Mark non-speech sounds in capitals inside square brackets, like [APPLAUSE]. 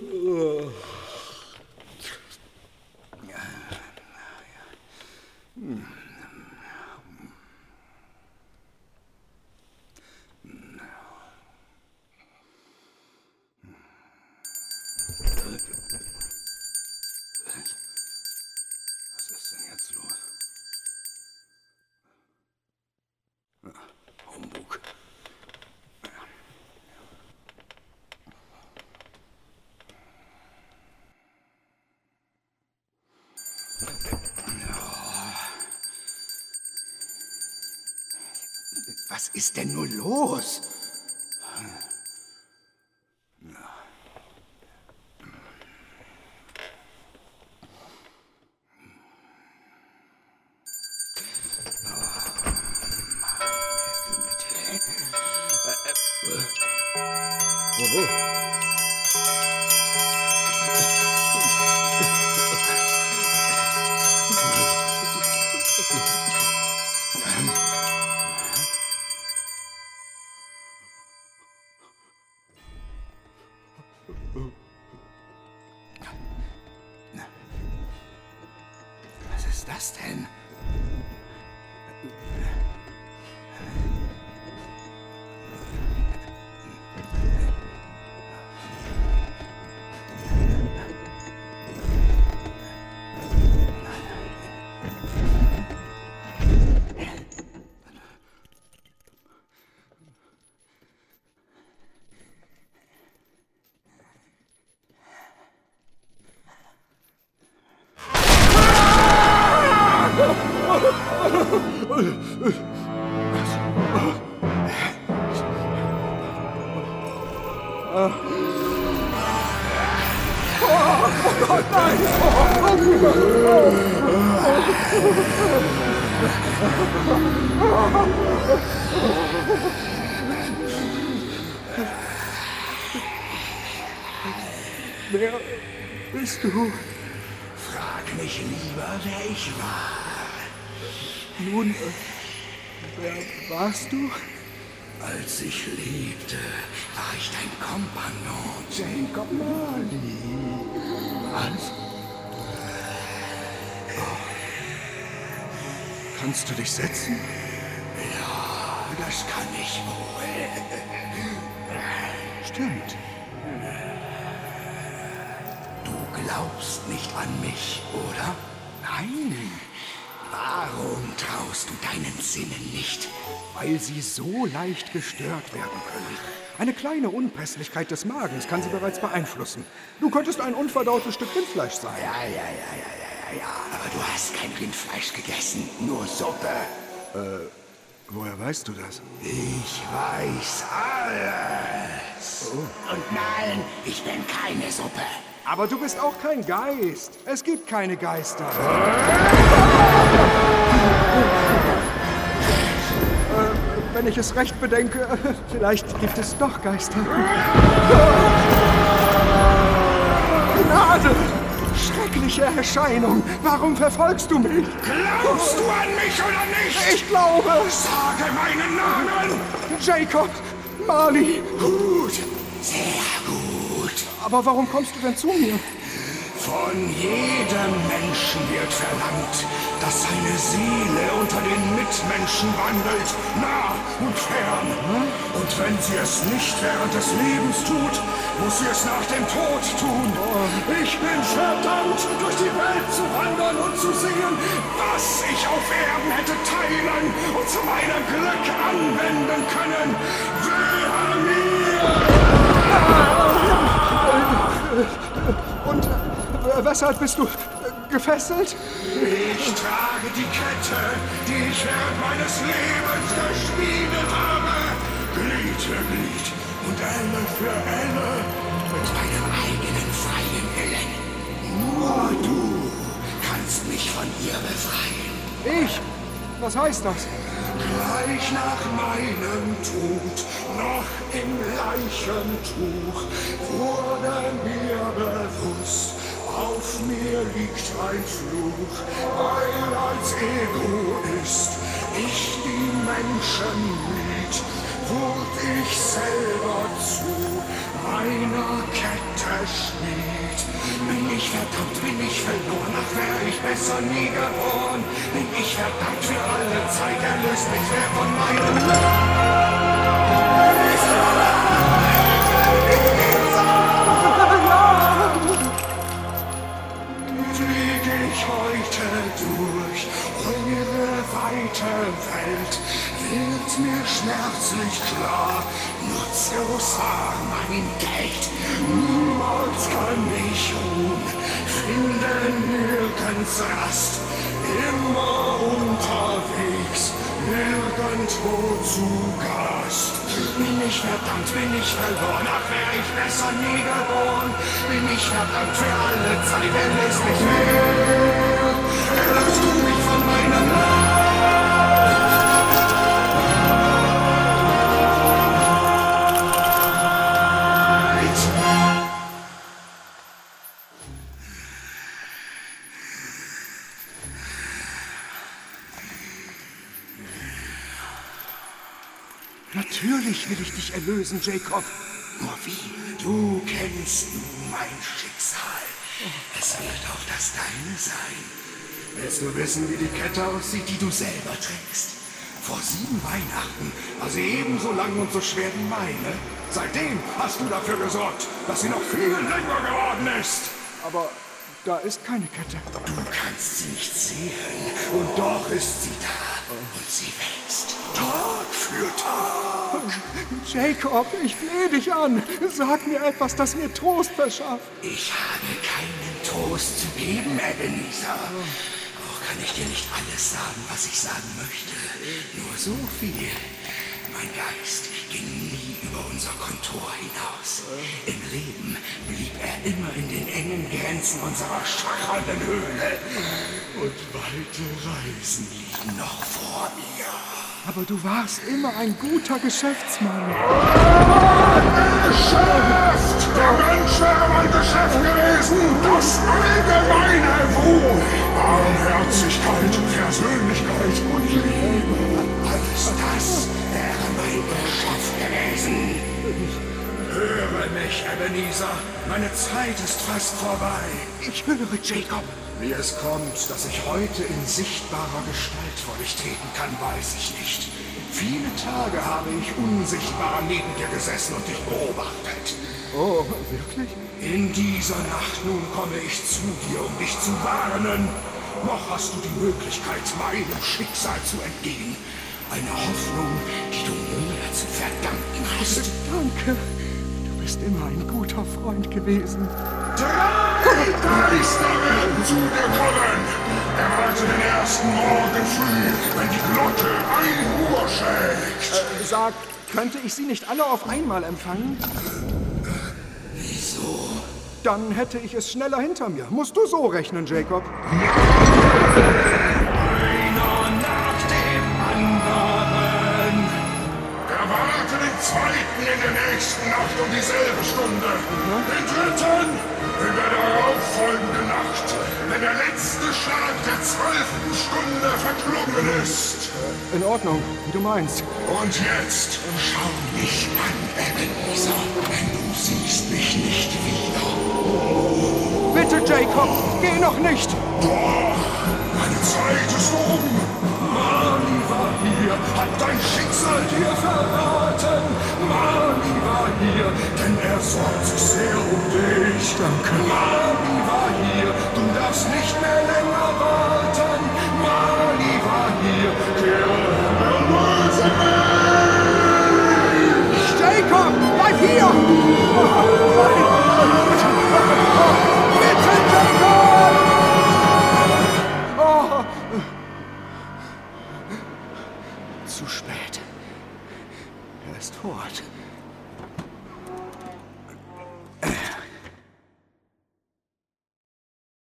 Was ist denn jetzt los? Ah, Humbug. Was ist denn nur los? Was ist das denn? Wer bist du? Frag mich lieber, wer ich war. Nun, wer warst du? Als ich lebte, war ich dein Kompagnon. Jacob Marley. Was? Kannst du dich setzen? Ja, das kann ich wohl. Stimmt. Du glaubst nicht an mich, oder? Nein, Warum traust du deinen Sinnen nicht? weil sie so leicht gestört werden können. Eine kleine Unpässlichkeit des Magens kann sie bereits beeinflussen. Du könntest ein unverdautes Stück Rindfleisch sein. Ja, ja, ja, ja, ja, ja. Aber du hast kein Rindfleisch gegessen, nur Suppe. Woher weißt du das? Ich weiß alles. Und nein, ich bin keine Suppe. Aber du bist auch kein Geist. Es gibt keine Geister. Äh, Wenn ich es recht bedenke, [LAUGHS] vielleicht gibt es doch Geister. [LAUGHS] Gnade! Schreckliche Erscheinung! Warum verfolgst du mich? Glaubst du an mich oder nicht? Ich glaube! Sage meinen Namen. Jacob! Marley! Gut, sehr gut. Aber warum kommst du denn zu mir? Von jedem Menschen wird verlangt, dass seine Seele unter den Mitmenschen wandelt, nah und fern. Und wenn sie es nicht während des Lebens tut, muss sie es nach dem Tod tun. Ich bin verdammt, durch die Welt zu wandern und zu sehen, was ich auf Erden hätte teilen und zu meinem Glück anwenden können. Wehe mir! Und äh, weshalb bist du äh, gefesselt? Ich trage die Kette, die ich während meines Lebens geschmiedet habe. Glied für Glied und Elle für Elle mit meinem eigenen freien Willen. Nur du kannst mich von ihr befreien. Ich? Was heißt das? Gleich nach meinem Tod, noch im Leichentuch, wurde liegt ein Fluch, weil als Egoist ich die Menschen mit, wurd ich selber zu meiner Kette Schmied. Bin ich verdammt, bin ich verloren, ach wär ich besser nie geboren. Bin ich verdammt für alle Zeit, erlöst mich wer von meinem Lohn. Heute durch eure weite Welt, wird mir schmerzlich klar, nutzlos war mein Geld. Niemals kann ich ruhen, finden nirgends Rast, immer unterwegs, nirgendwo zu Gast. Bin ich verdammt, bin ich verloren, ach wär ich besser nie geboren. Bin ich verdammt für alle Zeit, erlöst mich wer? Erlöst du mich von meinem Natürlich will ich dich erlösen, Jacob. Nur wie? Du kennst nun mein Schicksal. Es wird auch das deine sein. Willst du wissen, wie die Kette aussieht, die du selber trägst? Vor sieben Weihnachten war sie ebenso lang und so schwer wie meine. Seitdem hast du dafür gesorgt, dass sie noch viel länger geworden ist. Aber da ist keine Kette. Du kannst sie nicht sehen, und doch ist sie da. Und sie wächst Tag für Tag. Jacob, ich flehe dich an. Sag mir etwas, das mir Trost verschafft. Ich habe keinen Trost zu geben, Ebenezer. Auch kann ich dir nicht alles sagen, was ich sagen möchte. Nur so viel. Mein Geist ging nie über unser Kontor hinaus. Im Leben blieb er immer in den engen Grenzen unserer schachenden Höhle. Und weite Reisen liegen noch vor mir. Aber du warst immer ein guter Geschäftsmann. Geschäft! Der Mensch wäre mein Geschäft gewesen! Das allgemeine Wohl! Barmherzigkeit, Versöhnlichkeit und Liebe. Alles das wäre mein Geschäft gewesen. Höre mich, Ebenezer. Meine Zeit ist fast vorbei. Ich höre, Jacob. Wie es kommt, dass ich heute in sichtbarer Gestalt vor dich treten kann, weiß ich nicht. Viele Tage habe ich unsichtbar neben dir gesessen und dich beobachtet. Oh, wirklich? In dieser Nacht nun komme ich zu dir, um dich zu warnen. Noch hast du die Möglichkeit, meinem Schicksal zu entgehen. Eine Hoffnung, die du mir zu verdanken hast. Danke. Du bist immer ein guter Freund gewesen. Drei Geister werden zu dir kommen. Erwarte den ersten Morgen früh, wenn die Glocke ein Uhr schlägt. Äh, sag, könnte ich sie nicht alle auf einmal empfangen? Wieso? Dann hätte ich es schneller hinter mir. Musst du so rechnen, Jacob? Einer meinst. Und jetzt schau mich an, Ebenezer, denn du siehst mich nicht wieder. Bitte, Jacob, geh noch nicht! Meine Zeit ist um. Marley war hier, hat dein Schicksal dir verraten. Marley war hier, denn er sorgt sich sehr um dich. Danke. Marley war hier, du darfst nicht mehr länger Oh,